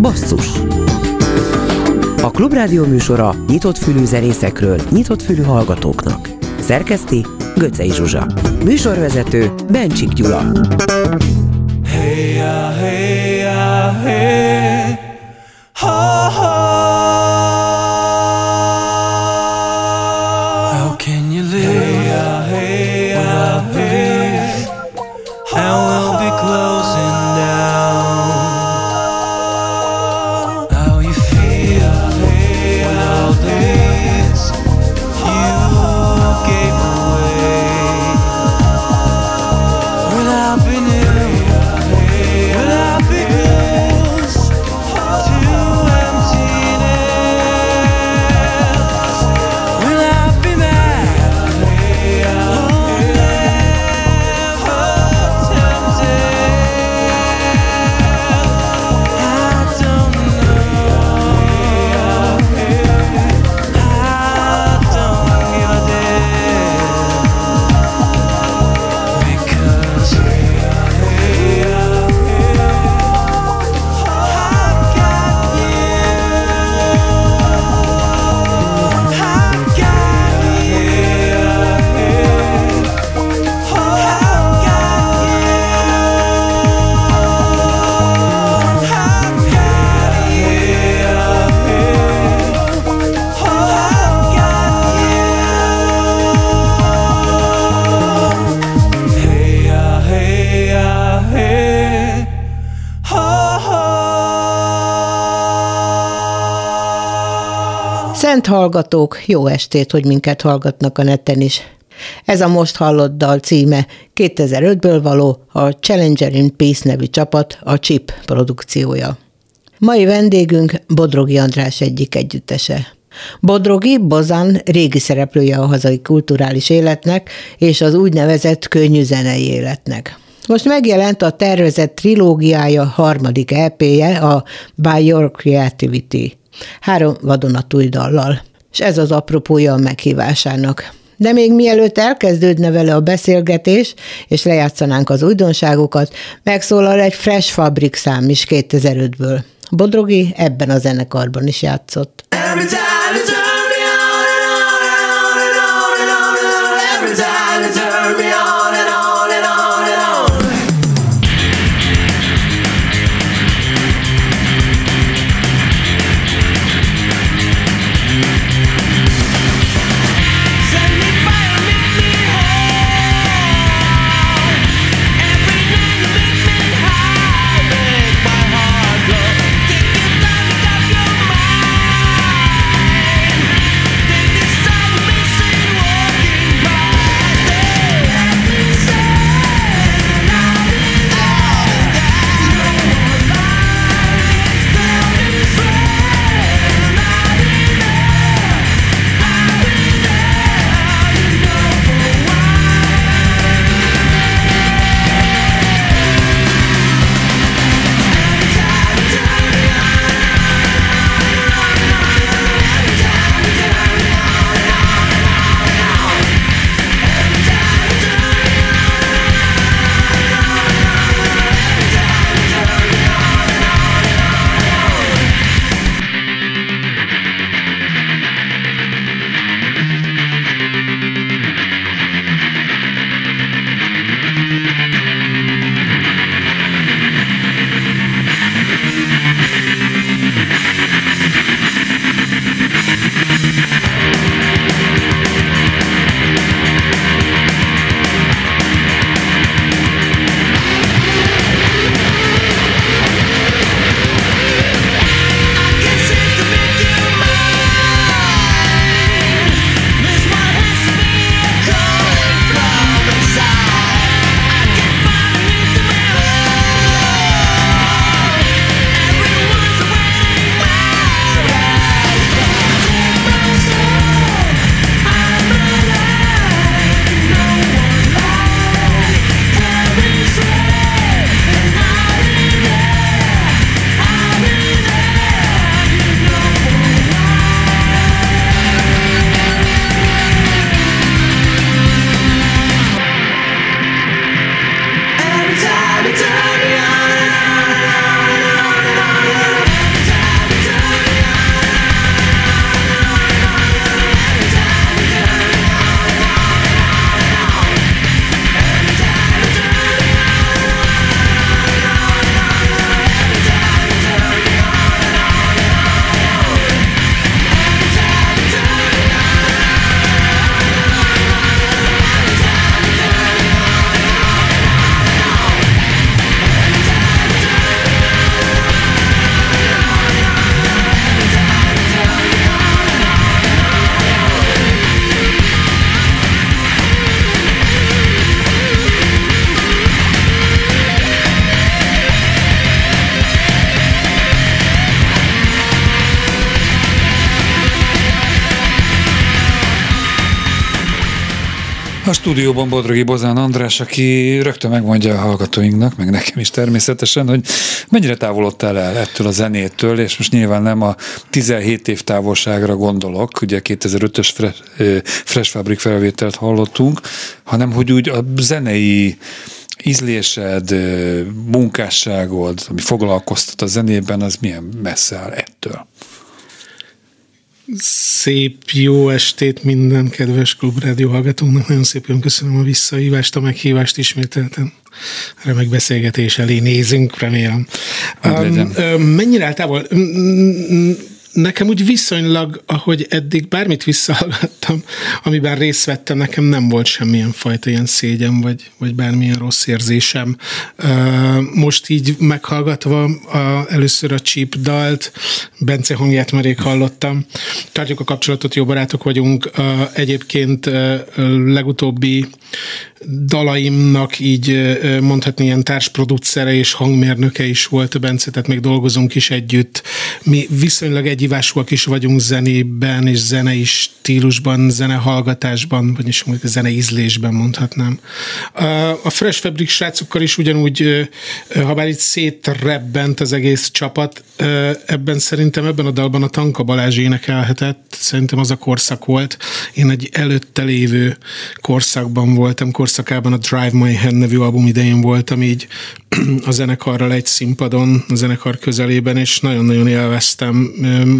Basszus A Klubrádió műsora nyitott fülű zenészekről, nyitott fülű hallgatóknak. Szerkeszti Göcej Zsuzsa. Műsorvezető Bencsik Gyula. Hey, ya, hey, hey. Szent hallgatók, jó estét, hogy minket hallgatnak a neten is. Ez a most hallott dal címe 2005-ből való a Challenger in Peace nevű csapat, a CHIP produkciója. Mai vendégünk Bodrogi András egyik együttese. Bodrogi Bozan régi szereplője a hazai kulturális életnek és az úgynevezett könnyű zenei életnek. Most megjelent a tervezett trilógiája harmadik EP-je, a By Your Creativity három vadonatúj dallal. És ez az apropója a meghívásának. De még mielőtt elkezdődne vele a beszélgetés, és lejátszanánk az újdonságokat, megszólal egy Fresh Fabric szám is 2005-ből. Bodrogi ebben a zenekarban is játszott. Every time A stúdióban Bodrogi Bozán András, aki rögtön megmondja a hallgatóinknak, meg nekem is természetesen, hogy mennyire távolodtál el ettől a zenétől, és most nyilván nem a 17 év távolságra gondolok, ugye 2005-ös Fresh, Fabric felvételt hallottunk, hanem hogy úgy a zenei ízlésed, munkásságod, ami foglalkoztat a zenében, az milyen messze áll ettől? Szép jó estét minden kedves klubrádió hallgatónak. Nagyon szépen köszönöm a visszahívást, a meghívást ismételten. Remek beszélgetés elé nézünk, remélem. Um, mennyire távol? Nekem úgy viszonylag, ahogy eddig bármit visszahallgattam, amiben részt vettem, nekem nem volt semmilyen fajta ilyen szégyen, vagy, vagy bármilyen rossz érzésem. Most így meghallgatva a, először a Cheap dalt, Bence hangját már rég hallottam. Tartjuk a kapcsolatot, jó barátok vagyunk. Egyébként legutóbbi dalaimnak így mondhatni ilyen társproducere és hangmérnöke is volt Bence, tehát még dolgozunk is együtt. Mi viszonylag egyivásúak is vagyunk zenében és zenei stílusban, zenehallgatásban, vagyis a zene ízlésben mondhatnám. A Fresh Fabric srácokkal is ugyanúgy, ha bár itt szétrebbent az egész csapat, ebben szerintem ebben a dalban a Tanka Balázs énekelhetett, szerintem az a korszak volt. Én egy előtte lévő korszakban voltam, korszakában a Drive My Hand nevű album idején voltam így a zenekarral egy színpadon, a zenekar közelében, és nagyon-nagyon élveztem.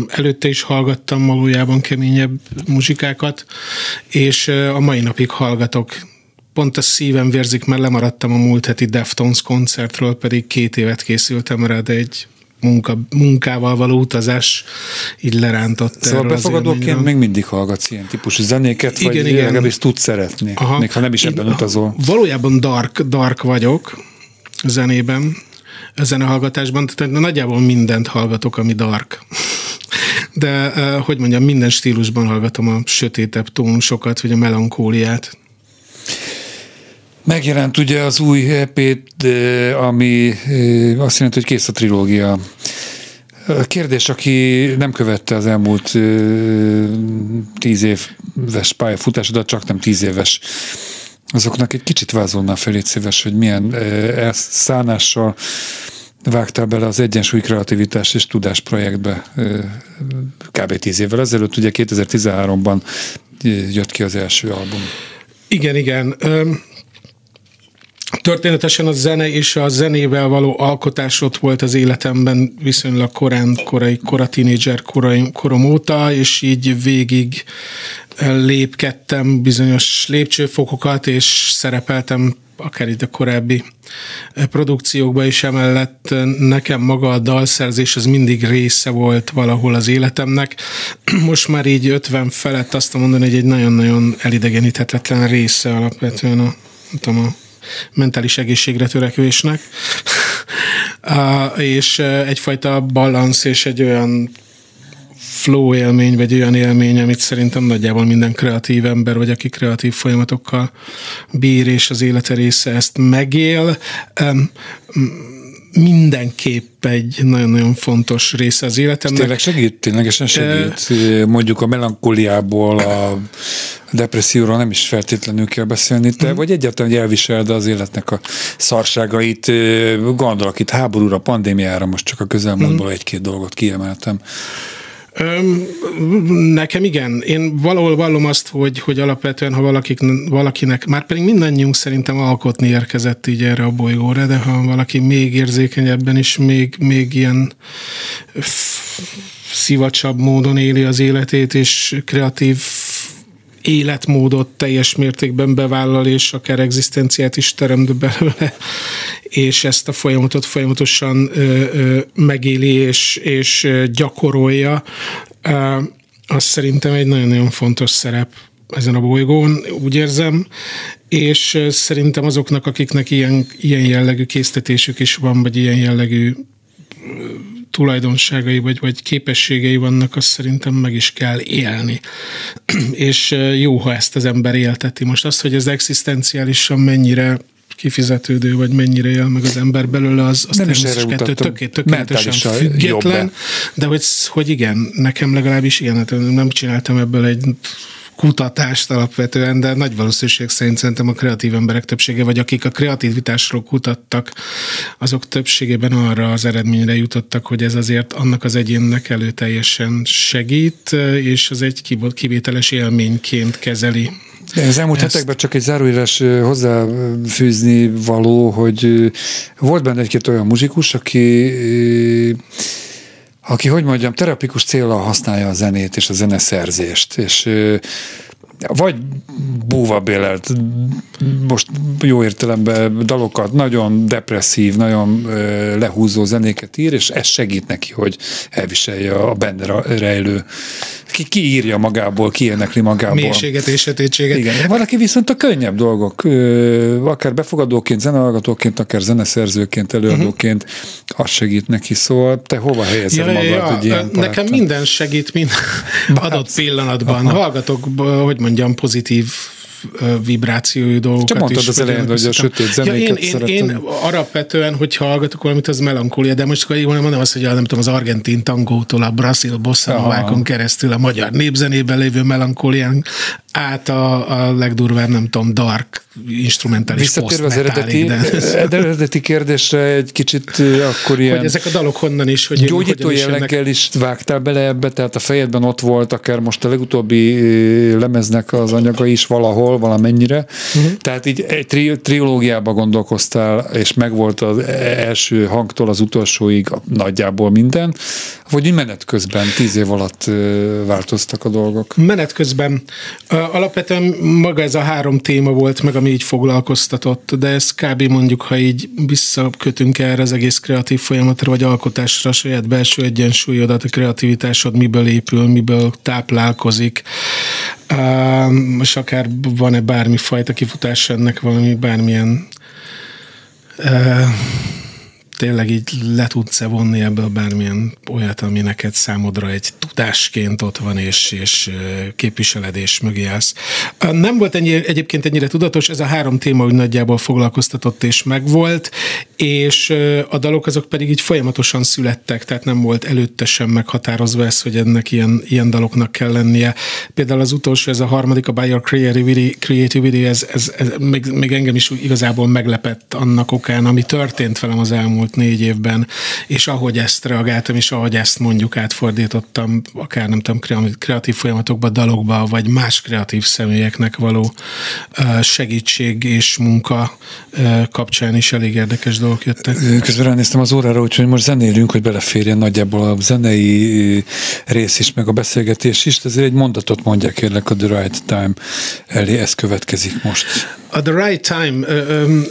Előtte is hallgattam valójában keményebb muzsikákat, és a mai napig hallgatok pont a szívem vérzik, mert lemaradtam a múlt heti Deftones koncertről, pedig két évet készültem rá, de egy munka, munkával való utazás így lerántott. Szóval befogadóként még mindig hallgatsz ilyen típusú zenéket, igen, vagy igen. legalábbis tudsz szeretni, Aha. még ha nem is ebben utazol. Valójában dark, dark vagyok zenében, a zenehallgatásban, tehát nagyjából mindent hallgatok, ami dark. De, eh, hogy mondjam, minden stílusban hallgatom a sötétebb tónusokat, vagy a melankóliát. Megjelent ugye az új ep ami azt jelenti, hogy kész a trilógia. Kérdés, aki nem követte az elmúlt tíz éves pályafutásodat, csak nem tíz éves, azoknak egy kicsit vázolná felé szíves, hogy milyen szánással vágtál bele az egyensúly kreativitás és tudás projektbe kb. tíz évvel ezelőtt, ugye 2013-ban jött ki az első album. Igen, igen. Történetesen a zene és a zenével való alkotás ott volt az életemben viszonylag korán, korai, kora tínédzser korom óta, és így végig lépkedtem bizonyos lépcsőfokokat, és szerepeltem akár itt a korábbi produkciókban is emellett nekem maga a dalszerzés az mindig része volt valahol az életemnek. Most már így 50 felett azt mondani, hogy egy nagyon-nagyon elidegeníthetetlen része alapvetően a, tudom, a mentális egészségre törekvésnek, és egyfajta balansz és egy olyan flow élmény, vagy olyan élmény, amit szerintem nagyjából minden kreatív ember, vagy aki kreatív folyamatokkal bír, és az élete része ezt megél mindenképp egy nagyon-nagyon fontos része az életemnek. Tényleg segít, ténylegesen segít. Mondjuk a melankóliából, a depresszióról nem is feltétlenül kell beszélni, te, vagy egyáltalán, hogy elviseled az életnek a szarságait. Gondolok itt háborúra, pandémiára, most csak a közelmúltból egy-két dolgot kiemeltem. Nekem igen. Én valahol vallom azt, hogy, hogy alapvetően, ha valakik, valakinek, már pedig mindannyiunk szerintem alkotni érkezett így erre a bolygóra, de ha valaki még érzékenyebben is, még, még ilyen szivacsabb módon éli az életét, és kreatív életmódot teljes mértékben bevállal, és akár egzisztenciát is teremt belőle, és ezt a folyamatot folyamatosan megéli és, és gyakorolja, az szerintem egy nagyon-nagyon fontos szerep ezen a bolygón, úgy érzem, és szerintem azoknak, akiknek ilyen, ilyen jellegű késztetésük is van, vagy ilyen jellegű tulajdonságai vagy, vagy képességei vannak, azt szerintem meg is kell élni. és jó, ha ezt az ember élteti. Most az, hogy ez egzisztenciálisan mennyire kifizetődő, vagy mennyire él meg az ember belőle, az, az természetesen töké, tökéletesen független, de hogy, hogy igen, nekem legalábbis ilyen, hát nem csináltam ebből egy kutatást alapvetően, de nagy valószínűség szerint szerintem a kreatív emberek többsége, vagy akik a kreativitásról kutattak, azok többségében arra az eredményre jutottak, hogy ez azért annak az egyénnek előteljesen segít, és az egy kivételes élményként kezeli. Az elmúlt Ezt... hetekben csak egy záróírás hozzáfűzni való, hogy volt benne egy-két olyan muzsikus, aki aki, hogy mondjam, terapikus célra használja a zenét és a zeneszerzést, és vagy búva bélelt, most jó értelemben dalokat, nagyon depresszív, nagyon lehúzó zenéket ír, és ez segít neki, hogy elviselje a benne rejlő ki, ki írja magából, ki énekli magából. Mélységet és sötétséget. Igen. Valaki viszont a könnyebb dolgok, akár befogadóként, zenehallgatóként, akár zeneszerzőként, előadóként, uh-huh. az segít neki. Szóval te hova helyezed ja, magad ja, egy ilyen Nekem minden segít, minden adott pillanatban. Aha. Hallgatok, hogy mondjam, pozitív vibrációjú dolgokat Csak mondtad is, az elején, hogy a sötét zenéket ja, én, én, én alapvetően, hogyha hallgatok valamit, az melankólia, de most akkor mondom azt, hogy a, nem tudom, az argentin tangótól a brazil bossa keresztül a magyar népzenében lévő melankólián át a, a legdurvább, nem tudom, dark instrumentális Visszatérve az eredeti, de... eredeti kérdésre egy kicsit akkor ilyen... Hogy ezek a dalok honnan is, hogy Gyógyító jelleggel is vágtál bele ebbe, tehát a fejedben ott volt akár most a legutóbbi lemeznek az anyaga is valahol, valamennyire. Uh-huh. Tehát így egy tri- triológiába gondolkoztál, és megvolt az első hangtól az utolsóig nagyjából minden, vagy menet közben, tíz év alatt változtak a dolgok? Menet közben. Alapvetően maga ez a három téma volt meg, ami így foglalkoztatott, de ez kb. mondjuk, ha így visszakötünk erre az egész kreatív folyamatra, vagy alkotásra, a saját belső egyensúlyodat, a kreativitásod miből épül, miből táplálkozik, és akár van-e bármifajta kifutás ennek, valami bármilyen tényleg így le tudsz-e vonni ebből bármilyen olyat, ami neked számodra egy tudásként ott van, és, és képviseledés mögé állsz. Nem volt ennyi, egyébként ennyire tudatos, ez a három téma úgy nagyjából foglalkoztatott és megvolt, és a dalok azok pedig így folyamatosan születtek, tehát nem volt előtte sem meghatározva ez, hogy ennek ilyen, ilyen daloknak kell lennie. Például az utolsó, ez a harmadik, a By Your Creativity, creativity ez, ez, ez még, még engem is igazából meglepett annak okán, ami történt velem az elmúlt elmúlt négy évben, és ahogy ezt reagáltam, és ahogy ezt mondjuk átfordítottam, akár nem tudom, kreatív folyamatokba, dalokba, vagy más kreatív személyeknek való segítség és munka kapcsán is elég érdekes dolgok jöttek. Közben ránéztem az órára, úgyhogy most zenélünk, hogy beleférjen nagyjából a zenei rész is, meg a beszélgetés is, ezért egy mondatot mondják kérlek a The Right Time elé, ez következik most. A The Right Time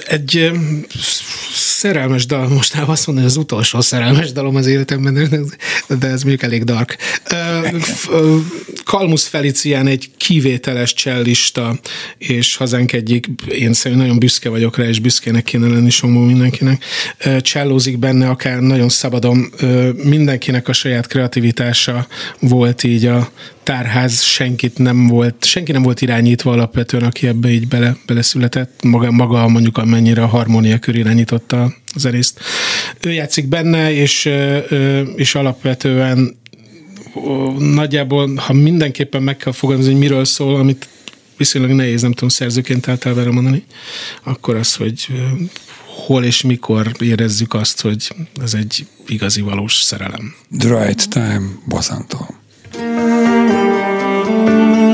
egy szerelmes dal, most már azt mondani, hogy az utolsó szerelmes dalom az életemben, de ez mondjuk elég dark. Kalmus Felicián egy kivételes csellista, és hazánk egyik, én szerintem nagyon büszke vagyok rá, és büszkének kéne lenni somó mindenkinek. Csellózik benne, akár nagyon szabadon, mindenkinek a saját kreativitása volt így a tárház senkit nem volt, senki nem volt irányítva alapvetően, aki ebbe így bele, beleszületett, maga, maga mondjuk amennyire a harmónia köré irányította a zenészt. Ő játszik benne, és, és alapvetően nagyjából, ha mindenképpen meg kell fogalmazni, hogy miről szól, amit viszonylag nehéz, nem tudom szerzőként általában mondani, akkor az, hogy hol és mikor érezzük azt, hogy ez egy igazi valós szerelem. The right time, Bozantól. Right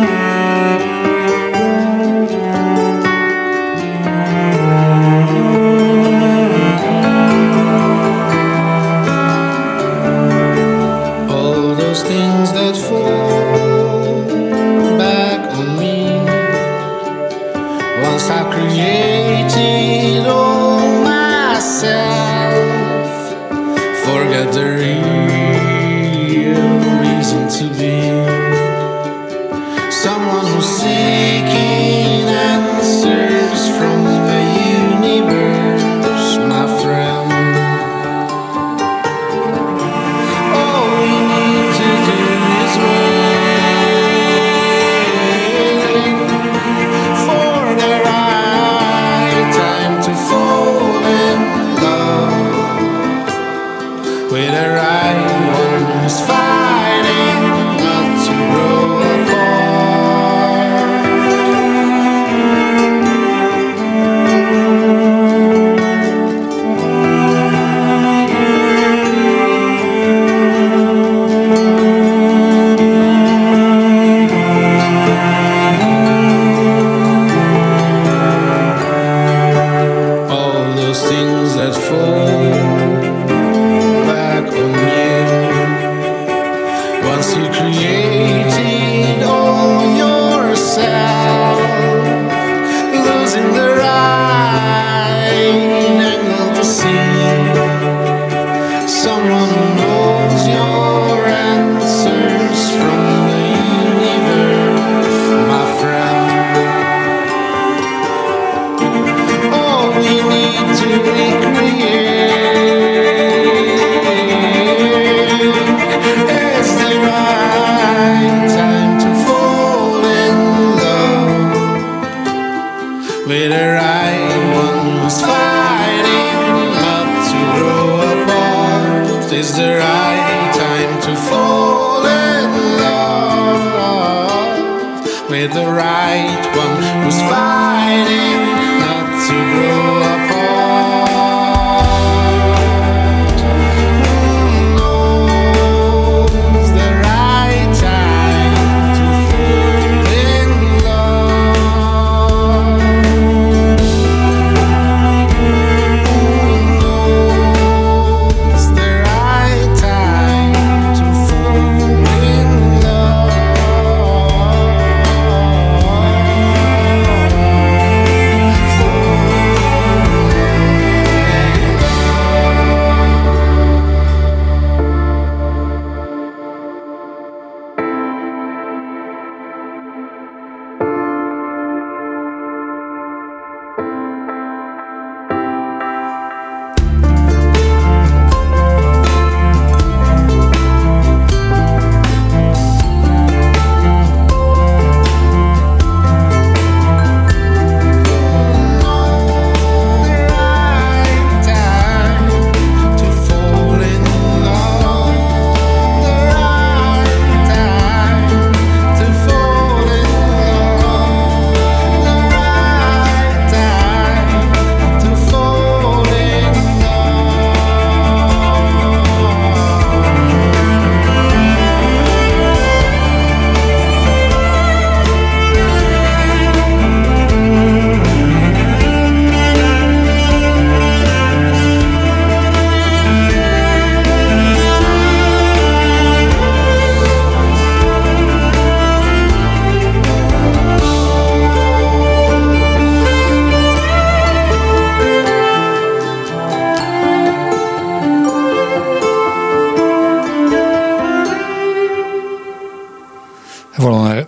the right one who's fighting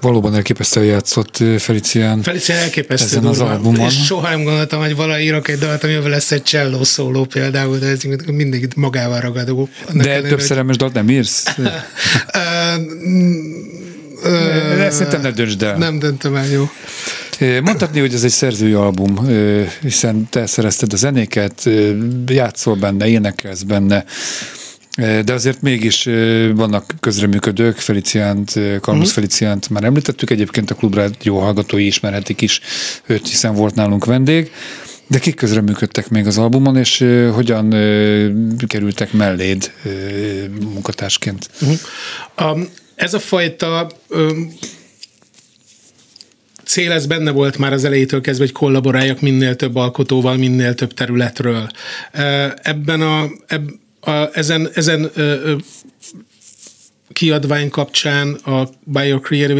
Valóban, elképesztően játszott Felicián. Felicia elképesztő Ezen az durva. albumon. És soha nem gondoltam, hogy vala írok egy dalt, amivel lesz egy cselló szóló például, de ez mindig magával ragadó. Annak De ellenére, több hogy- szerelmes dalt nem írsz? De Szerintem ne döntsd el. Nem döntöm el, jó. Mondhatni, hogy ez egy szerzői album, hiszen te szerezted a zenéket, játszol benne, énekelsz benne, de azért mégis vannak közreműködők, Feliciánt, ö, Karmusz Mhm. Feliciánt már említettük, egyébként a klubrádió hallgatói ismerhetik is őt, hiszen volt nálunk vendég. De kik közreműködtek még az albumon, és hogyan kerültek melléd ö, munkatársként? A, ez a fajta ö, cél ez benne volt már az elejétől kezdve, hogy kollaboráljak minél több alkotóval, minél több területről. Ebben a, eb, a ezen, ezen ö, kiadvány kapcsán, a By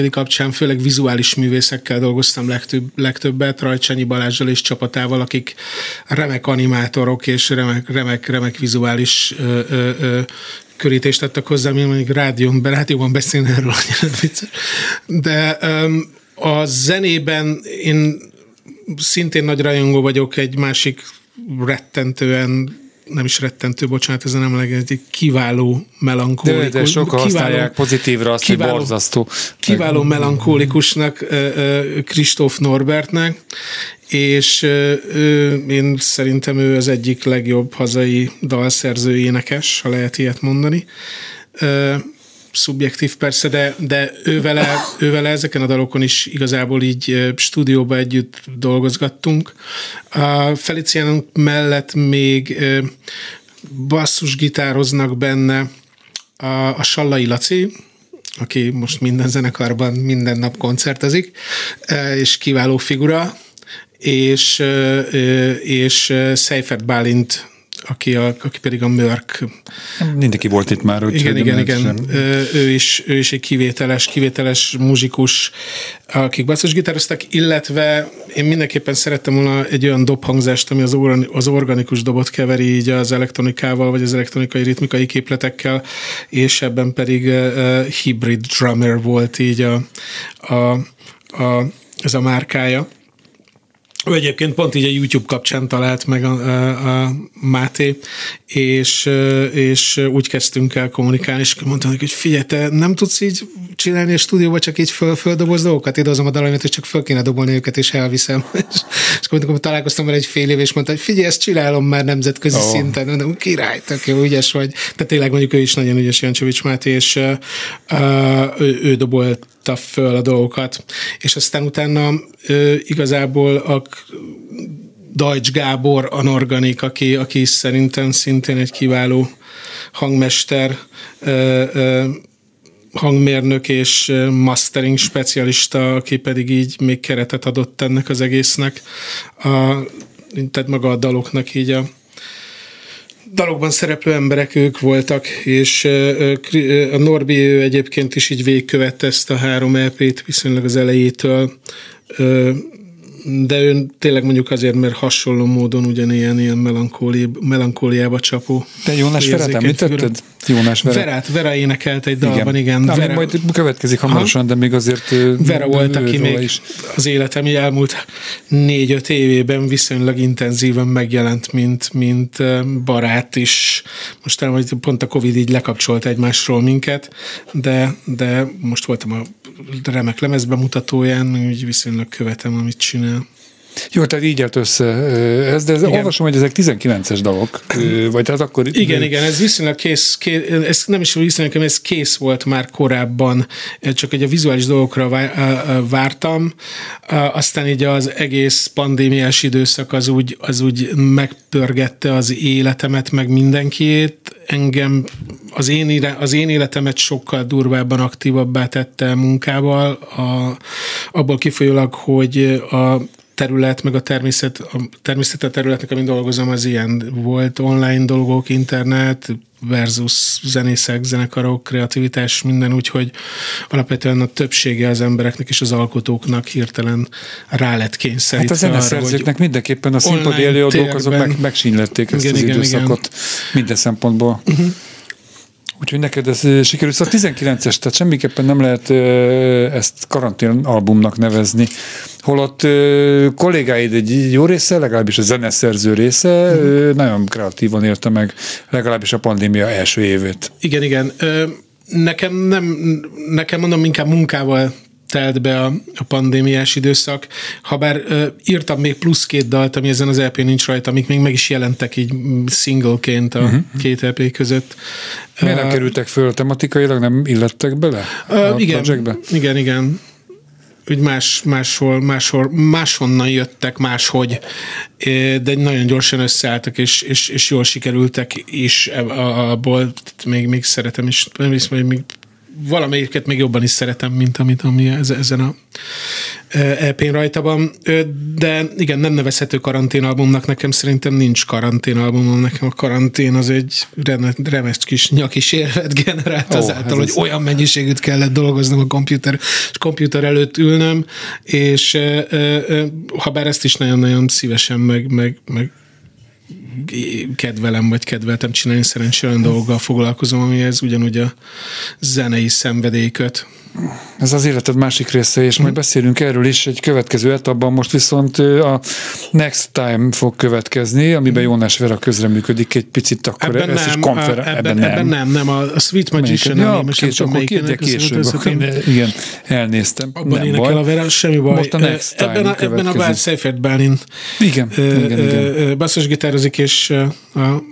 kapcsán főleg vizuális művészekkel dolgoztam legtöbb, legtöbbet, Rajcsányi Balázsjal és csapatával, akik remek animátorok és remek, remek, remek vizuális ö, ö, ö, körítést adtak hozzá, mi mondjuk rádión, rádióban beszélni erről annyira vicces. De öm, a zenében én szintén nagy rajongó vagyok egy másik rettentően nem is rettentő, bocsánat, ez nem legyen, egy kiváló melankólikus. De, de sokan használják pozitívra azt, hogy borzasztó. Kiváló ö, Kristóf Norbertnek, és ö, én szerintem ő az egyik legjobb hazai dalszerző énekes, ha lehet ilyet mondani. Szubjektív persze, de, de ővele, ővele ezeken a dalokon is igazából így stúdióba együtt dolgozgattunk. A Feliciánunk mellett még basszusgitároznak benne a, a Sallai Laci, aki most minden zenekarban minden nap koncertezik, és kiváló figura, és, és Seifert Bálint aki, a, aki pedig a Mörk. Mindenki volt itt már. Úgy Igen, igen, igen. Ő is, ő is egy kivételes, kivételes muzsikus, akik basszusgitároztak, illetve én mindenképpen szerettem volna egy olyan dobhangzást, ami az, organ, az organikus dobot keveri így az elektronikával, vagy az elektronikai ritmikai képletekkel, és ebben pedig uh, hybrid drummer volt így a, a, a, ez a márkája ő egyébként pont így a YouTube kapcsán talált meg a, a, a Máté, és, és úgy kezdtünk el kommunikálni, és mondtam neki, hogy figyelj, te nem tudsz így csinálni a stúdióba, csak így föl, földobozz dolgokat, idehozom a dalaimat, és csak föl kéne dobolni őket, és elviszem. és, és amikor találkoztam vele egy fél év, és mondta, hogy figyelj, ezt csinálom már nemzetközi oh. szinten, mondom, király, tök jó, ügyes vagy. Tehát tényleg mondjuk ő is nagyon ügyes, Jancsovics Máté, és uh, ő, ő dobolta föl a dolgokat. És aztán utána uh, igazából a Dajcs Gábor anorganik, aki, aki szerintem szintén egy kiváló hangmester, hangmérnök és mastering specialista, aki pedig így még keretet adott ennek az egésznek. A, tehát maga a daloknak így a dalokban szereplő emberek ők voltak, és a Norbi ő egyébként is így végigkövette ezt a három EP-t viszonylag az elejétől de ő tényleg mondjuk azért, mert hasonló módon ugyanilyen ilyen melankóli, melankóliába csapó. Te Jónás Verát említetted? Jónás Vera. Verát, Vera énekelt egy dalban, igen. igen. Vera. majd következik hamarosan, Aha. de még azért Vera volt, aki még is. az életem elmúlt négy-öt évében viszonylag intenzíven megjelent, mint, mint barát is. Most talán, hogy pont a Covid így lekapcsolt egymásról minket, de, de most voltam a remek lemezbemutatóján, úgy viszonylag követem, amit csinál. Jó, tehát így jött össze ez, de ez, olvasom, hogy ezek 19-es dalok, vagy tehát akkor... Igen, de... igen, ez viszonylag kész, kész, ez nem is viszonylag, ez kész volt már korábban, csak egy a vizuális dolgokra vártam, aztán így az egész pandémiás időszak az úgy, az úgy megpörgette az életemet, meg mindenkiét, engem az én, az én életemet sokkal durvábban aktívabbá tette munkával, a, abból kifolyólag, hogy a terület, meg a természet, a természet a területnek, amin dolgozom, az ilyen volt online dolgok, internet, versus zenészek, zenekarok, kreativitás, minden úgy, hogy alapvetően a többsége az embereknek és az alkotóknak hirtelen rá lett kényszerítve. Hát a zeneszerzőknek mindenképpen a színpadi előadók azok meg, megsínlették ezt igen, az igen, időszakot igen. minden szempontból. Uh-huh. Úgyhogy neked ez sikerült. Szóval 19-es, tehát semmiképpen nem lehet ezt karantén albumnak nevezni. Holott kollégáid egy jó része, legalábbis a zeneszerző része, mm. nagyon kreatívan érte meg legalábbis a pandémia első évét. Igen, igen. Nekem nem, nekem mondom, inkább munkával telt be a, a pandémiás időszak, ha bár ö, írtam még plusz két dalt, ami ezen az EP nincs rajta, amik még meg is jelentek így singleként a uh-huh. két EP között. Miért nem kerültek föl tematikailag, nem illettek bele uh, a igen, projektbe? Igen, igen úgy más, máshol, máshol, máshonnan jöttek máshogy, de nagyon gyorsan összeálltak, és, és, és jól sikerültek is abból, még, még szeretem, és nem hiszem, hogy még valamelyiket még jobban is szeretem, mint amit ami ezen a EP-n rajta van. De igen, nem nevezhető karanténalbumnak, nekem szerintem nincs karanténalbumom, nekem a karantén az egy remes kis nyakis érvet generált oh, azáltal, hogy olyan mennyiségűt kellett dolgoznom a komputer, és komputer előtt ülnöm, és ha bár ezt is nagyon-nagyon szívesen meg, meg, meg kedvelem, vagy kedveltem csinálni, szerencsére olyan dolggal foglalkozom, amihez ugyanúgy a zenei szenvedélyköt. Ez az életed másik része, és majd beszélünk erről is egy következő etapban. Most viszont a Next Time fog következni, amiben mhm. Jónás Vera közreműködik egy picit, akkor ebben ez nem, is konfer- ebben, ebben, nem. Ebben nem, nem, a Sweet Magician, ja, most kés, nem akkor kérde később. igen, elnéztem. Abban nem énekel baj. a Vera, semmi baj. Most a Next Time ebben a, ebben a Bár Seifert Bálin igen, igen, igen. basszusgitározik, és a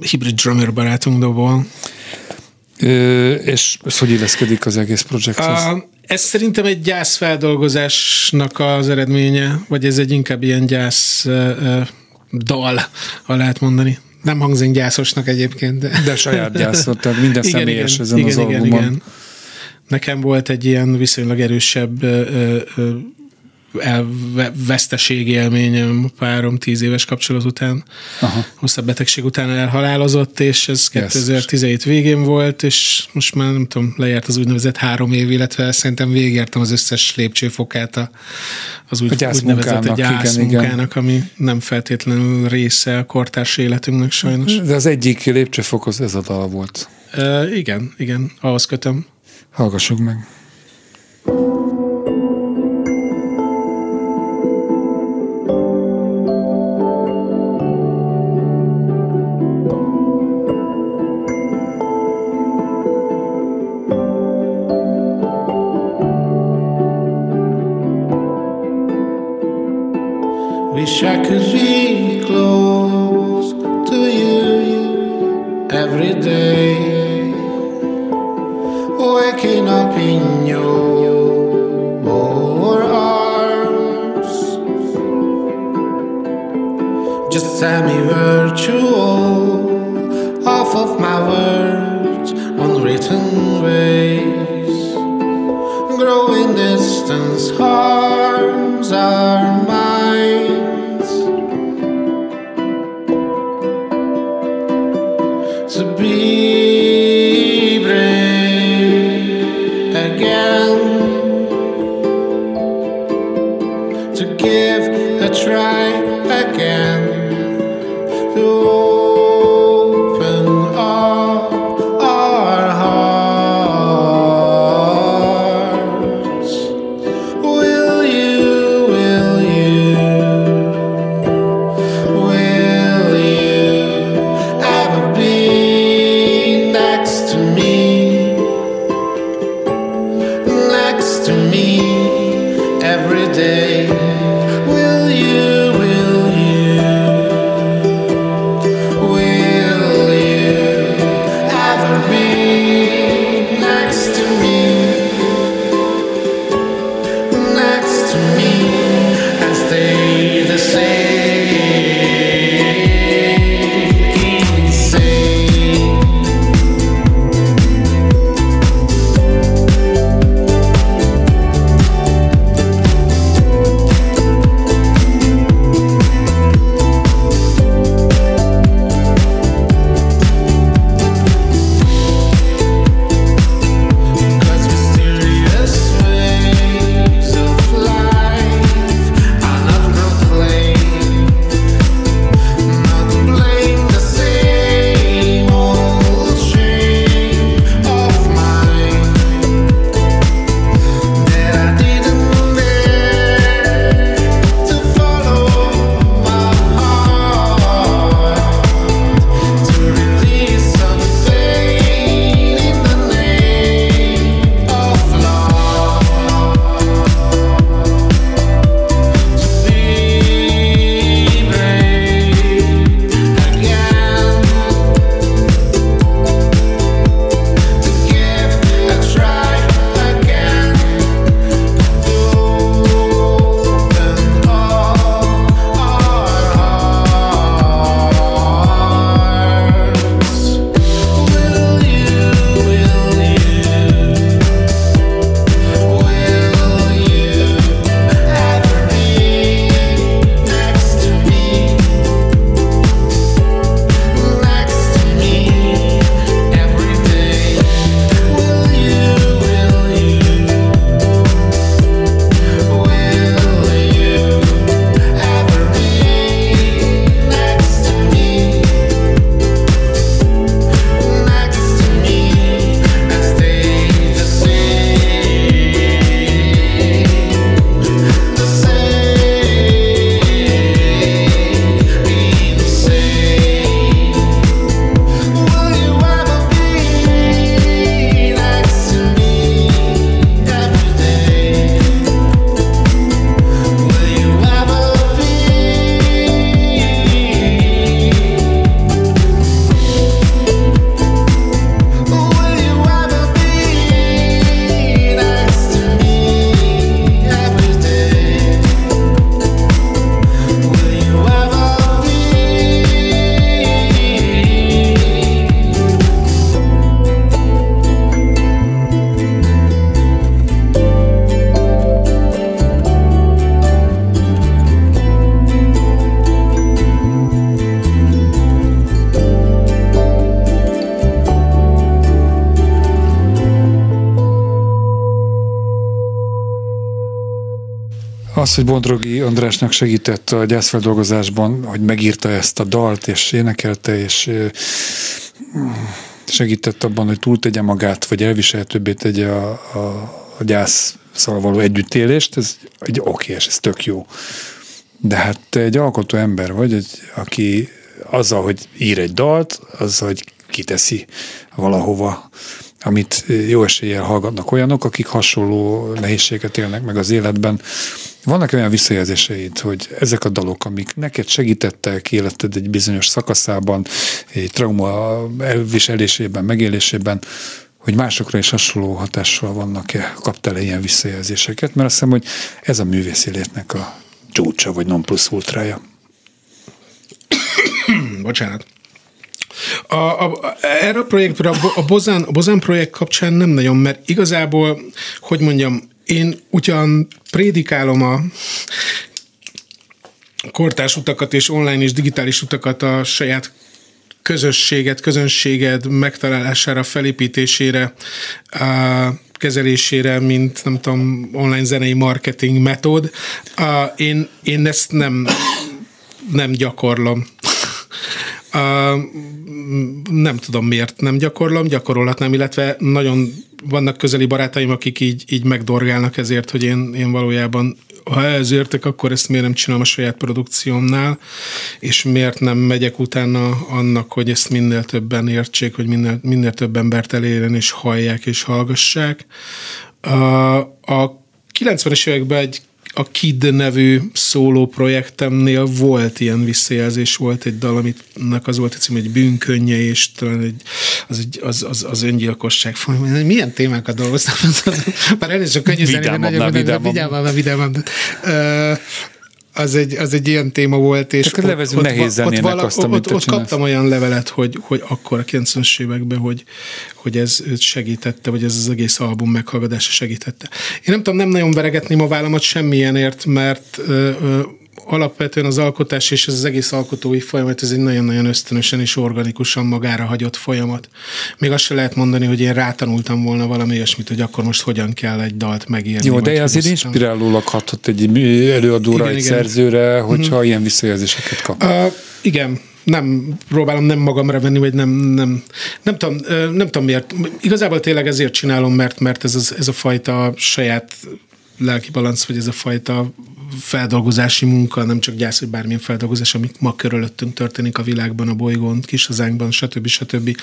hibrid drummer barátunk És ez hogy illeszkedik az egész projekthez? Ez szerintem egy gyászfeldolgozásnak az eredménye, vagy ez egy inkább ilyen gyász dal, ha lehet mondani. Nem hangzik gyászosnak egyébként. De, de saját gyászot, tehát minden igen, személyes igen, ezen igen, az igen, albumon. Igen. Nekem volt egy ilyen viszonylag erősebb veszteségi élményem párom-tíz éves kapcsolat után, Aha. hosszabb betegség után elhalálozott, és ez 2017 végén volt, és most már nem tudom, lejárt az úgynevezett három év, illetve szerintem végigjártam az összes lépcsőfokát a, az úgy, a úgynevezett a gyászmunkának, ami nem feltétlenül része a kortárs életünknek sajnos. De az egyik lépcsőfok az ez a dal volt. Uh, igen, igen, ahhoz kötöm. Hallgassuk meg. thank you Wish I could be close to you every day. Waking up in your arms. Just semi-virtual off of my words, unwritten ways. Hogy Bondrogi Andrásnak segített a gyászfeldolgozásban, hogy megírta ezt a dalt, és énekelte, és segített abban, hogy túltegye magát, vagy elviselhetőbbé tegye a, a, a gyászszal való együttélést, ez egy oké, és ez tök jó. De hát te egy alkotó ember vagy, egy, aki azzal, hogy ír egy dalt, azzal, hogy kiteszi valahova, amit jó eséllyel hallgatnak olyanok, akik hasonló nehézséget élnek meg az életben, Vannak olyan visszajelzéseid, hogy ezek a dalok, amik neked segítettek életed egy bizonyos szakaszában, egy trauma elviselésében, megélésében, hogy másokra is hasonló hatással vannak-e? Kaptál-e ilyen visszajelzéseket? Mert azt hiszem, hogy ez a művész életnek a csúcsa, vagy non plus ultrája. Bocsánat. A, a, erre a projektre, a, Bozán, a Bozán projekt kapcsán nem nagyon, mert igazából, hogy mondjam, én ugyan prédikálom a kortárs utakat és online és digitális utakat a saját közösséget, közönséged megtalálására, felépítésére, kezelésére, mint nem tudom, online zenei marketing metód. Én, én ezt nem, nem gyakorlom. A, nem tudom miért nem gyakorlom, gyakorolhatnám, illetve nagyon vannak közeli barátaim, akik így, így megdorgálnak ezért, hogy én, én valójában ha ez értek, akkor ezt miért nem csinálom a saját produkciómnál, és miért nem megyek utána annak, hogy ezt minél többen értsék, hogy minél, minél több embert elérjen, és hallják, és hallgassák. A, a 90-es években egy a Kid nevű szóló projektemnél volt ilyen visszajelzés, volt egy dal, aminek az volt egy cím, egy bűnkönye, és talán egy, az, egy, az, az, az öngyilkosság. Milyen témákat dolgoztam? Már elég csak könnyű zenében, nagyon vidámabb, vidámabb. Uh, az egy, az egy ilyen téma volt, és Csak ott, ott, nehéz ott, vala, azt, amit ott, ott kaptam olyan levelet, hogy, hogy akkor a 90-es években, hogy, hogy ez őt segítette, vagy ez az egész album meghallgatása segítette. Én nem tudom, nem nagyon veregetném a vállamat semmilyenért, mert ö, ö, alapvetően az alkotás és ez az egész alkotói folyamat, ez egy nagyon-nagyon ösztönösen és organikusan magára hagyott folyamat. Még azt se lehet mondani, hogy én rátanultam volna valami ilyesmit, hogy akkor most hogyan kell egy dalt megírni. Jó, de azért inspirálólag hathat egy előadóra, igen, egy igen. szerzőre, hogyha uh-huh. ilyen visszajelzéseket kap. Uh, igen, nem, próbálom nem magamra venni, vagy nem, nem, nem, tudom, nem tudom miért. Igazából tényleg ezért csinálom, mert, mert ez, az, ez a fajta saját lelki balansz, vagy ez a fajta feldolgozási munka, nem csak gyász, hogy bármilyen feldolgozás, amit ma körülöttünk történik a világban, a bolygón, kis hazánkban, stb. stb.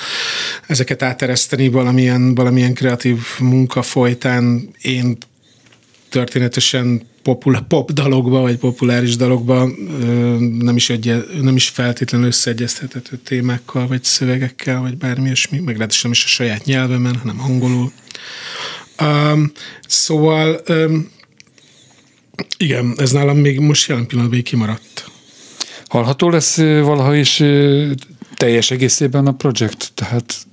Ezeket átereszteni valamilyen, valamilyen kreatív munka folytán én történetesen popul- pop dalokba, vagy populáris dalokba nem is, egy, nem is feltétlenül összeegyeztethető témákkal, vagy szövegekkel, vagy bármi ilyesmi, meg nem is a saját nyelvemen, hanem angolul. Um, szóval um, igen, ez nálam még most jelen pillanatban kimaradt. Hallható lesz valaha is teljes egészében a projekt? Tehát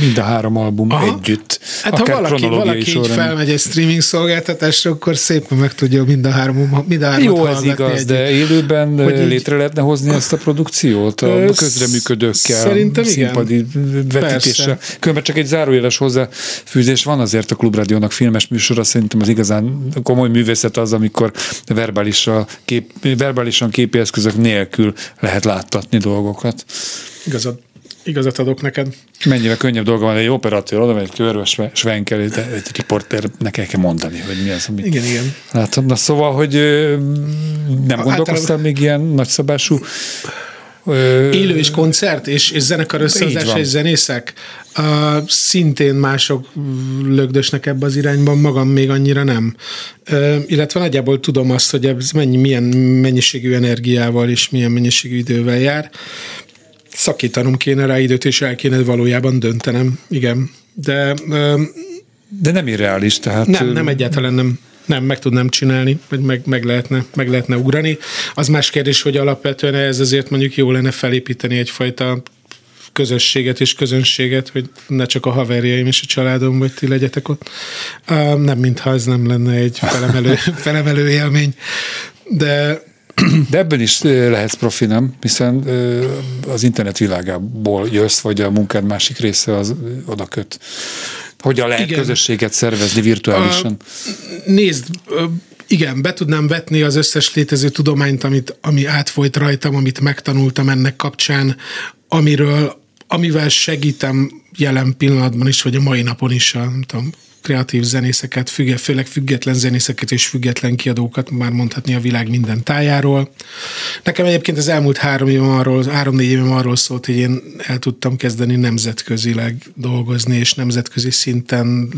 mind a három album Aha. együtt. Hát ha valaki, valaki így felmegy egy streaming szolgáltatásra, akkor szépen meg tudja mind a három, mind a Jó, ez igaz, együtt. de élőben hogy létre így... lehetne hozni ezt a produkciót a közreműködőkkel, Szerintem színpadi vetítéssel. Különben csak egy zárójeles hozzáfűzés van azért a Klubrádiónak filmes műsora, szerintem az igazán komoly művészet az, amikor verbálisan, kép, verbálisan képi eszközök nélkül lehet láttatni dolgokat. Igazad. Igazat adok neked. Mennyire könnyebb dolga van egy operatőr, oda egy körbe svenkel, egy riporternek el kell mondani, hogy mi az, amit Igen, igen. Látom. Na szóval, hogy nem gondolkoztál még ilyen nagyszabású Élő és koncert, és, és zenekar összehozás, és zenészek. Uh, szintén mások lögdösnek ebbe az irányban, magam még annyira nem. Uh, illetve nagyjából tudom azt, hogy ez mennyi, milyen mennyiségű energiával és milyen mennyiségű idővel jár szakítanom kéne rá időt, és el kéne valójában döntenem, igen. De, de nem irreális, tehát... Nem, nem egyáltalán nem. Nem, meg tudnám csinálni, vagy meg, meg, lehetne, meg lehetne ugrani. Az más kérdés, hogy alapvetően ez azért mondjuk jó lenne felépíteni egyfajta közösséget és közönséget, hogy ne csak a haverjaim és a családom, vagy ti legyetek ott. Nem, mintha ez nem lenne egy felemelő, felemelő élmény. De de ebben is lehetsz profi, nem? Hiszen az internet világából jössz, vagy a munkád másik része az oda köt. Hogyan lehet Igen. közösséget szervezni virtuálisan? A, nézd, igen, be tudnám vetni az összes létező tudományt, amit, ami átfolyt rajtam, amit megtanultam ennek kapcsán, amiről, amivel segítem jelen pillanatban is, vagy a mai napon is a, nem tudom, kreatív zenészeket, függe, főleg független zenészeket és független kiadókat már mondhatni a világ minden tájáról. Nekem egyébként az elmúlt három évem arról, három-négy évem arról szólt, hogy én el tudtam kezdeni nemzetközileg dolgozni, és nemzetközi szinten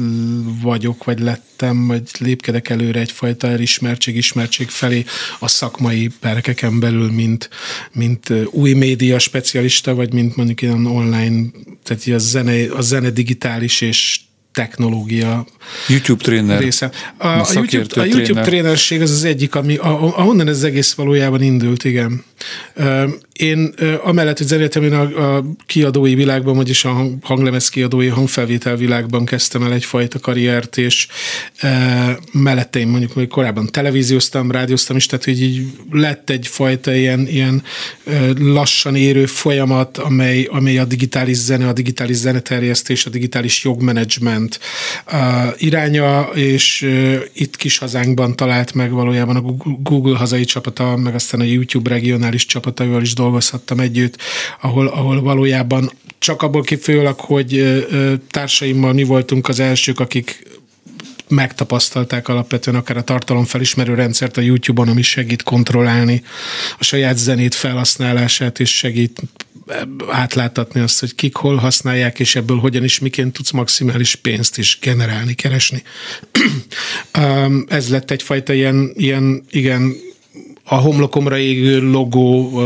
vagyok, vagy lettem, vagy lépkedek előre egyfajta elismertség, ismertség felé a szakmai perkeken belül, mint, mint új média specialista, vagy mint mondjuk ilyen online, tehát a zene, a zene digitális és technológia YouTube tréner. része. A, a, YouTube, a YouTube trénerség az az egyik, ami, ahonnan ez egész valójában indult, igen. Én amellett, hogy zenéletem, a, a kiadói világban, vagyis a hanglemez kiadói hangfelvétel világban kezdtem el egyfajta karriert, és e, mellette én mondjuk hogy korábban televízióztam, rádióztam is, tehát hogy így lett egyfajta ilyen, ilyen lassan érő folyamat, amely, amely a digitális zene, a digitális zeneterjesztés, a digitális jogmenedzsment iránya, és itt kis hazánkban talált meg valójában a Google hazai csapata, meg aztán a YouTube regionális csapataival is dolgozott dolgozhattam együtt, ahol, ahol valójában csak abból kifolyólag, hogy társaimmal mi voltunk az elsők, akik megtapasztalták alapvetően akár a tartalomfelismerő rendszert a YouTube-on, ami segít kontrollálni a saját zenét felhasználását, és segít átláthatni azt, hogy kik hol használják, és ebből hogyan is miként tudsz maximális pénzt is generálni, keresni. Ez lett egyfajta ilyen, ilyen igen, a homlokomra égő logó,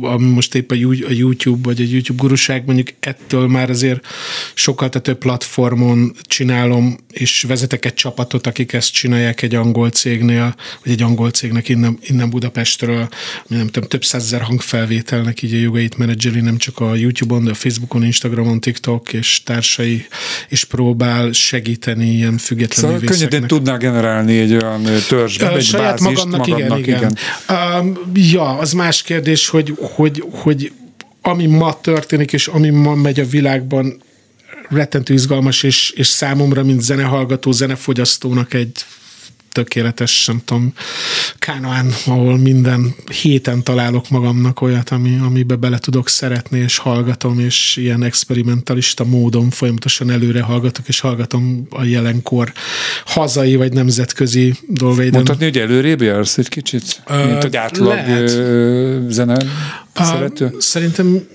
ami most épp a YouTube vagy a YouTube guruság, mondjuk ettől már azért sokkal több platformon csinálom, és vezetek egy csapatot, akik ezt csinálják egy angol cégnél, vagy egy angol cégnek innen, innen Budapestről, nem tudom, több százezer hangfelvételnek így a jogait menedzseli, nem csak a YouTube-on, de a Facebookon, Instagramon, TikTok és társai, és próbál segíteni ilyen független Szóval könnyedén tudná generálni egy olyan törzsbe, egy saját bázist magamnak, magamnak igen, igen. igen. Ja, az más kérdés, hogy, hogy, hogy ami ma történik, és ami ma megy a világban, rettentő izgalmas, és, és számomra, mint zenehallgató, zenefogyasztónak egy tökéletes, nem tudom, kánoán, ahol minden héten találok magamnak olyat, ami, amibe bele tudok szeretni, és hallgatom, és ilyen experimentalista módon folyamatosan előre hallgatok, és hallgatom a jelenkor hazai vagy nemzetközi dolgait. Mondhatni, hogy előrébb jársz egy kicsit, uh, mint egy átlag lehet. zene uh, szerető? Szerintem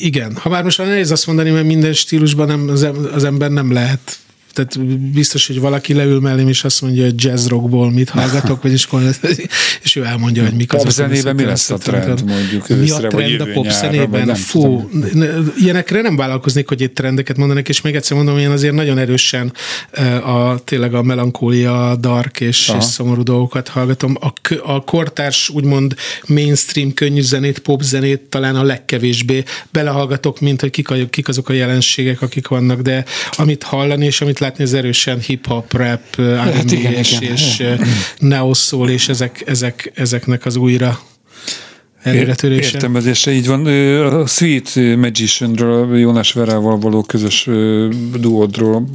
igen. Ha már most nehéz azt mondani, mert minden stílusban nem, az ember nem lehet tehát biztos, hogy valaki leül mellém, és azt mondja, hogy jazz rockból mit hallgatok, vagyis és ő elmondja, hogy mik. Pop zenében mi lesz a trend, mondjuk Mi a trend a pop zenében? Fú, ilyenekre nem vállalkoznék, hogy itt trendeket mondanak, és még egyszer mondom, én azért nagyon erősen eh, a, tényleg a melankólia, dark és, és szomorú dolgokat hallgatom. A, a kortárs, úgymond mainstream könnyű zenét, pop zenét talán a legkevésbé belehallgatok, mint hogy kik, kik azok a jelenségek, akik vannak, de amit hallani, és amit látni, az erősen hip-hop, rap, hát igen, és, igen. és neo-soul, és ezek, ezek, ezeknek az újra előretörése. Értelmezése, így van. A Sweet Magicianről, Jónás Verával való közös duódról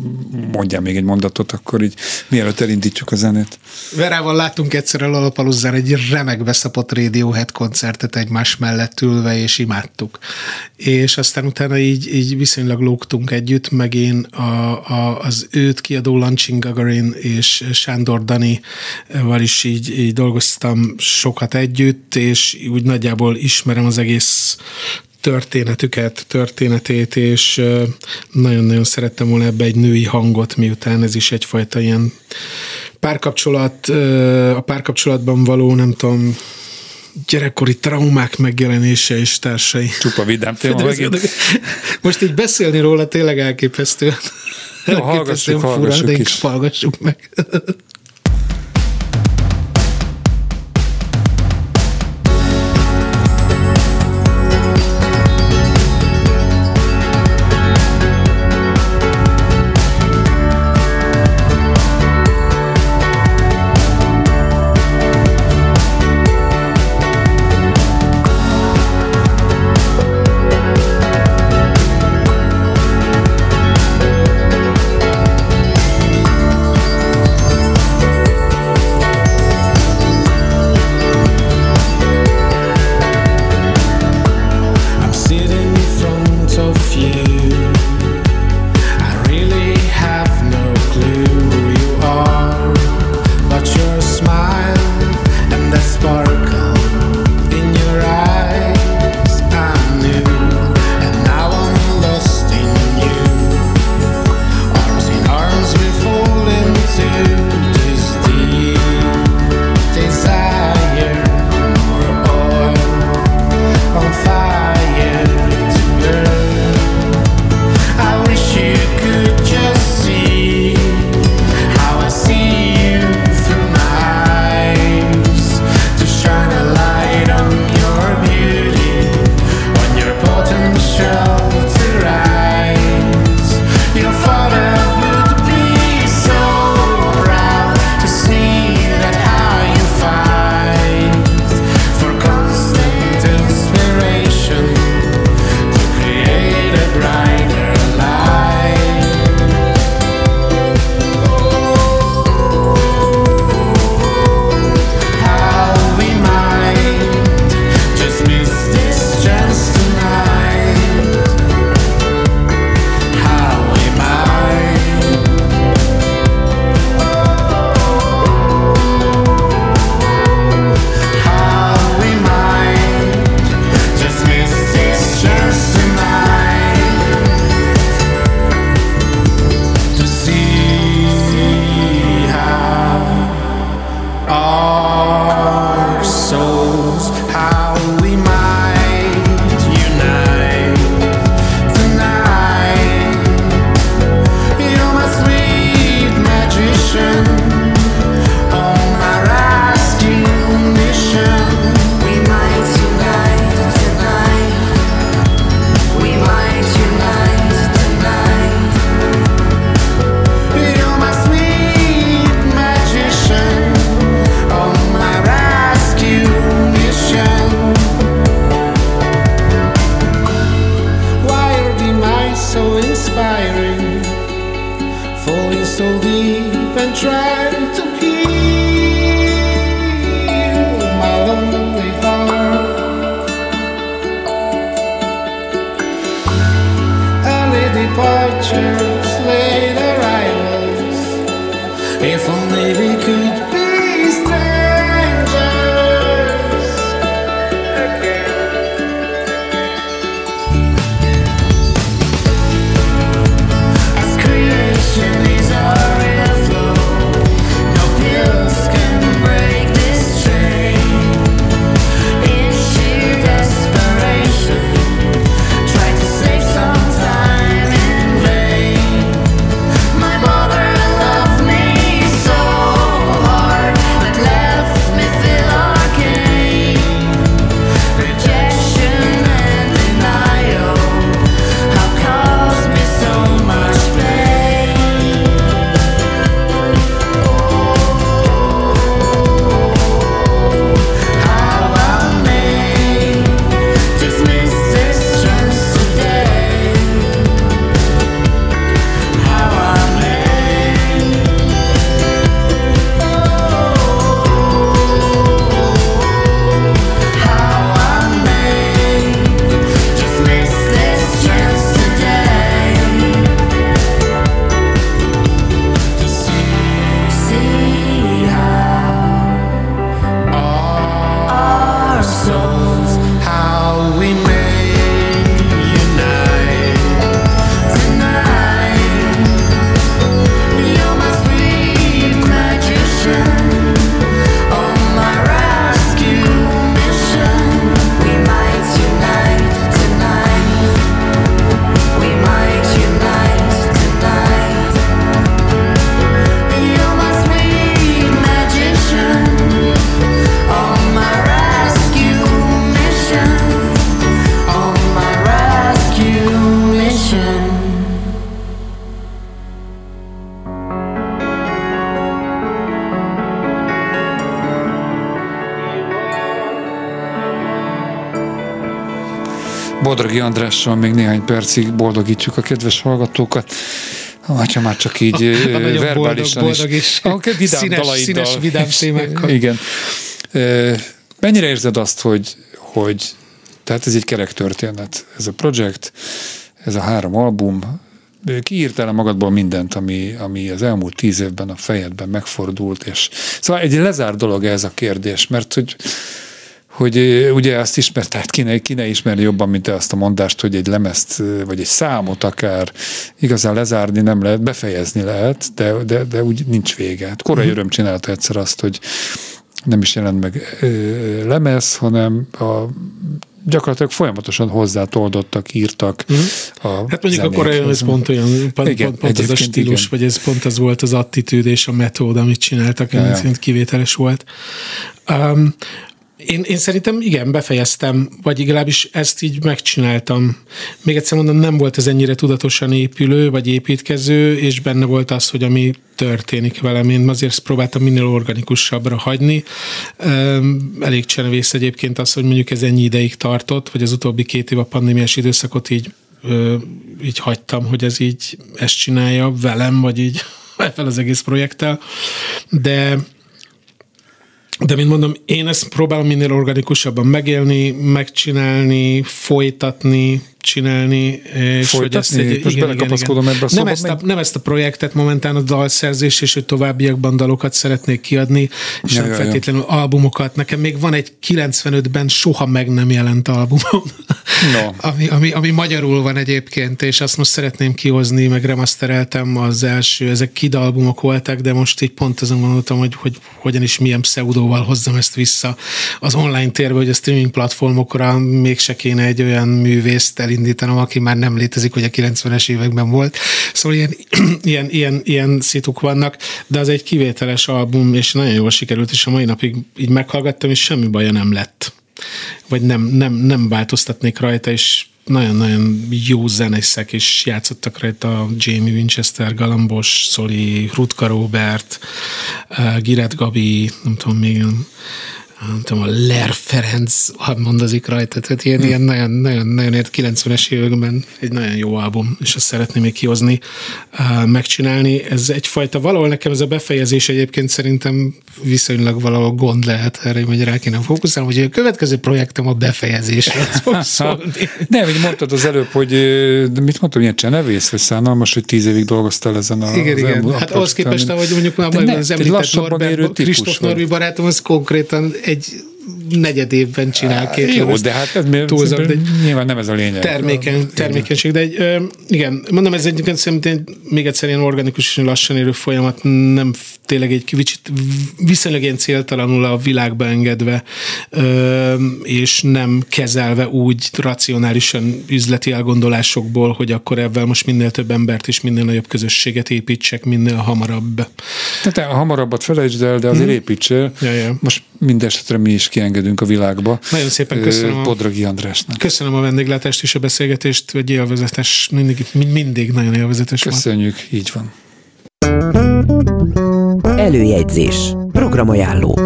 mondjál még egy mondatot, akkor így mielőtt elindítjuk a zenét. Verával láttunk egyszer a Lollapaloozán egy remek beszapott Radiohead koncertet egymás mellett ülve, és imádtuk. És aztán utána így, így viszonylag lógtunk együtt, meg én a, a, az őt kiadó Launching Gagarin és Sándor Dani val is így, így dolgoztam sokat együtt, és úgy nagy nagyjából ismerem az egész történetüket, történetét, és nagyon-nagyon szerettem volna ebbe egy női hangot, miután ez is egyfajta ilyen párkapcsolat, a párkapcsolatban való, nem tudom, gyerekkori traumák megjelenése és társai. Csupa vidám téma Most így beszélni róla tényleg elképesztően. Jó, hallgassuk, hallgassuk fura, is. hallgassuk meg. Boldrogi Andrással még néhány percig boldogítjuk a kedves hallgatókat. Ha már csak így A verbálisan boldog, boldog is. és A vidám színes- dalaiddal. színes, vidám témákkal. Igen. Mennyire érzed azt, hogy, hogy tehát ez egy kerek történet, ez a projekt, ez a három album, kiírtál el magadból mindent, ami, ami az elmúlt tíz évben a fejedben megfordult, és szóval egy lezárt dolog ez a kérdés, mert hogy hogy ugye azt ismert, tehát ki ne, ki ne ismerni jobban, mint te azt a mondást, hogy egy lemezt, vagy egy számot akár igazán lezárni nem lehet, befejezni lehet, de, de, de úgy nincs vége. Hát Korai Mhm. öröm csinálta egyszer azt, hogy nem is jelent meg ö, lemez, hanem a, gyakorlatilag folyamatosan hozzátoldottak, írtak Mhm. a Hát mondjuk a zenékhez. korai ez pont olyan, pont, Igen, pont, pont ez a stílus, igen. vagy ez pont az volt az attitűd és a metód, amit csináltak, Ja, ja, kivételes volt. Um, én, én szerintem igen, befejeztem, vagy legalábbis ezt így megcsináltam. Még egyszer mondom, nem volt ez ennyire tudatosan épülő, vagy építkező, és benne volt az, hogy ami történik velem, én azért próbáltam minél organikusabbra hagyni. Elég csenevész egyébként az, hogy mondjuk ez ennyi ideig tartott, vagy az utóbbi két év a pandémiás időszakot így, így hagytam, hogy ez így ezt csinálja velem, vagy így fel az egész projekttel. De de mint mondom, én ezt próbálom minél organikusabban megélni, megcsinálni, folytatni, csinálni. És Folytatni? Most belekapaszkodom ebbe a nem, ezt a, nem ezt a projektet, momentán a dalszerzés, és hogy továbbiakban dalokat szeretnék kiadni, és Ja, nem ja, ja. feltétlenül albumokat. Nekem még van egy 95-ben soha meg nem jelent albumom, No. ami, ami, ami magyarul van egyébként, és azt most szeretném kihozni, meg remastereltem az első, ezek kid albumok voltak, de most így pont azon gondoltam, hogy, hogy hogyan is milyen pseudóval hozzam ezt vissza az online térbe, hogy a streaming platformokra mégse kéne egy olyan művészt elindítanom, aki már nem létezik, hogy a 90-es években volt. Szóval ilyen, ilyen, ilyen, ilyen szituk vannak, de az egy kivételes album, és nagyon jól sikerült, és a mai napig így meghallgattam, és semmi baja nem lett vagy nem, nem, nem változtatnék rajta, és nagyon-nagyon jó zenészek is játszottak rajta, Jamie Winchester, Galambos, Szoli, Rutka Robert, uh, Giret Gabi, nem tudom még, nem tudom, a Ler Ferenc mondozik rajta, tehát ilyen, ilyen nagyon, nagyon, nagyon 90-es években egy nagyon jó album, és azt szeretném még kihozni, megcsinálni. Ez egyfajta, valahol nekem ez a befejezés egyébként szerintem viszonylag valahol gond lehet, erre hogy rá kéne fókuszálni, hogy a következő projektem a befejezés. Nem, így mondtad az előbb, hogy mit mondtam, ilyen csenevész, vagy szánalmas, hogy tíz évig dolgoztál ezen a Igen, igen. Hát ahhoz képest, ahogy mondjuk már az említett Norbert, Kristóf Norbi barátom, az konkrétan egy negyed évben csinál két Jó, de hát ez túlzok, de nyilván nem ez a lényeg. Terméken, termékenység, de egy, ö, igen, mondom, ez egy szerintem még egyszer ilyen organikus és lassan érő folyamat, nem tényleg egy kicsit viszonylag ilyen céltalanul a világba engedve, ö, és nem kezelve úgy racionálisan üzleti elgondolásokból, hogy akkor ebben most minél több embert és minél nagyobb közösséget építsek, minél hamarabb. Tehát a hamarabbat felejtsd el, de azért hmm. építsél. Ja, ja. Most mindesetre mi is kiengedünk a világba. Nagyon szépen köszönöm. Podragi Andrásnak. Köszönöm a vendéglátást és a beszélgetést, egy élvezetes, mindig, mindig nagyon élvezetes Köszönjük, van. így van. Előjegyzés. Programajánló.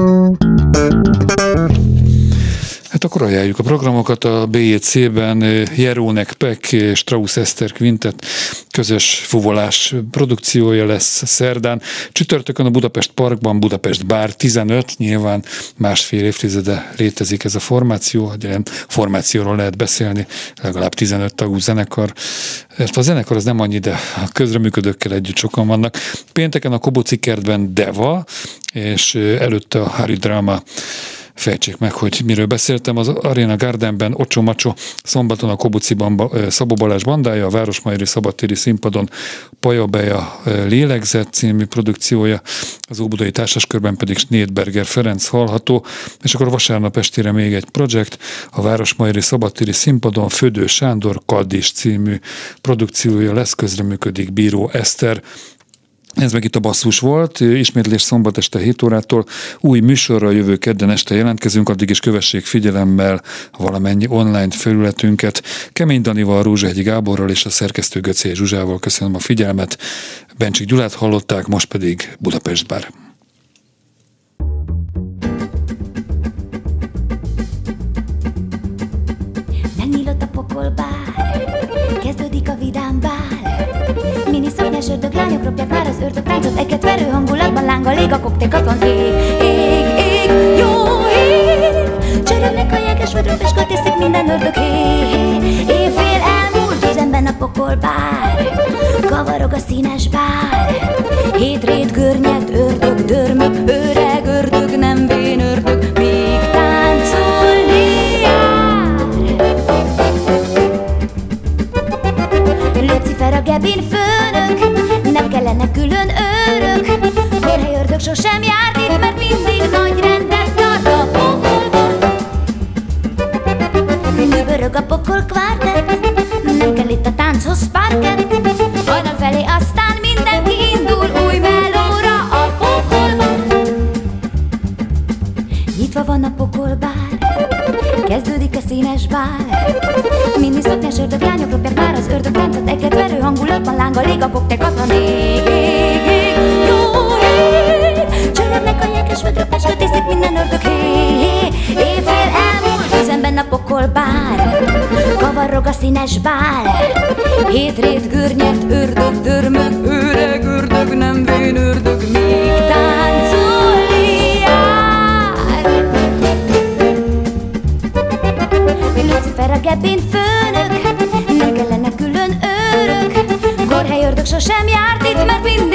Hát akkor ajánljuk a programokat a BJC-ben Jerónek Peck, Strauss Eszter Quintet közös fuvolás produkciója lesz szerdán. Csütörtökön a Budapest Parkban Budapest Bár 15, nyilván másfél évtizede létezik ez a formáció, hogy ilyen formációról lehet beszélni, legalább 15 tagú zenekar. A zenekar az nem annyi, de a közreműködőkkel együtt sokan vannak. Pénteken a Koboci kertben Deva, és előtte a Harry Drama fejtsék meg, hogy miről beszéltem. Az Arena Gardenben Ocsó Macsó, szombaton a Kobuciban Szabó Balázs bandája, a Városmajori Szabadtéri színpadon Pajabeja Lélegzet című produkciója, az Óbudai Társaskörben pedig Snédberger Ferenc hallható, és akkor vasárnap estére még egy projekt, a Városmajori Szabadtéri színpadon Födő Sándor Kaddis című produkciója lesz, közreműködik Bíró Eszter, ez meg itt a basszus volt, ismétlés szombat este 7 órától. Új műsorra jövő kedden este jelentkezünk, addig is kövessék figyelemmel valamennyi online felületünket. Kemény Danival, Rózsahegyi Gáborral és a szerkesztő Göcé Zsuzsával köszönöm a figyelmet. Bencsik Gyulát hallották, most pedig Budapest Bár. Megnyílott a pokolbár, kezdődik a vidám bár. Mini szoknyás ördög, az ördög táncot Eket verő hangulatban láng a lég, a koktékaton ég, ég, ég, jó ég. Csörögnek a jeges vöröpes tiszik minden ördög. Hé Éjfél elmúlt, üzemben a pokol bár Kavarog a színes bár. Hét rét görnyed ördög, dörmög, öreg ördög, nem vén ördög. Még táncolni jár. A gebin főnök kellene külön őrök Férhely ördög sosem járt itt Mert mindig nagy rendet tart a pokolban Dübörög a pokol kvártett Nem kell itt a tánchoz parkett Hajnal felé aztán mindenki indul Új melóra a pokolban Nyitva van a pokolbár Kezdődik a színes bár Mini szoknyás ördög, lányok ropják már az ördög táncot Eket verő hangulatban láng a lég, a koktek katlan ég, ég, ég, jó ég Csörögnek a jeges vödrök, peskötészik minden ördög hé, hé Éjfél elmúlt, üzemben a pokol bár Kavarog a színes bál Hét rét ördög, dörmög, öreg ördög, nem vén ördög Még táncolni jár. Lucifer a gebén főnök Sosem járt itt Mert mindig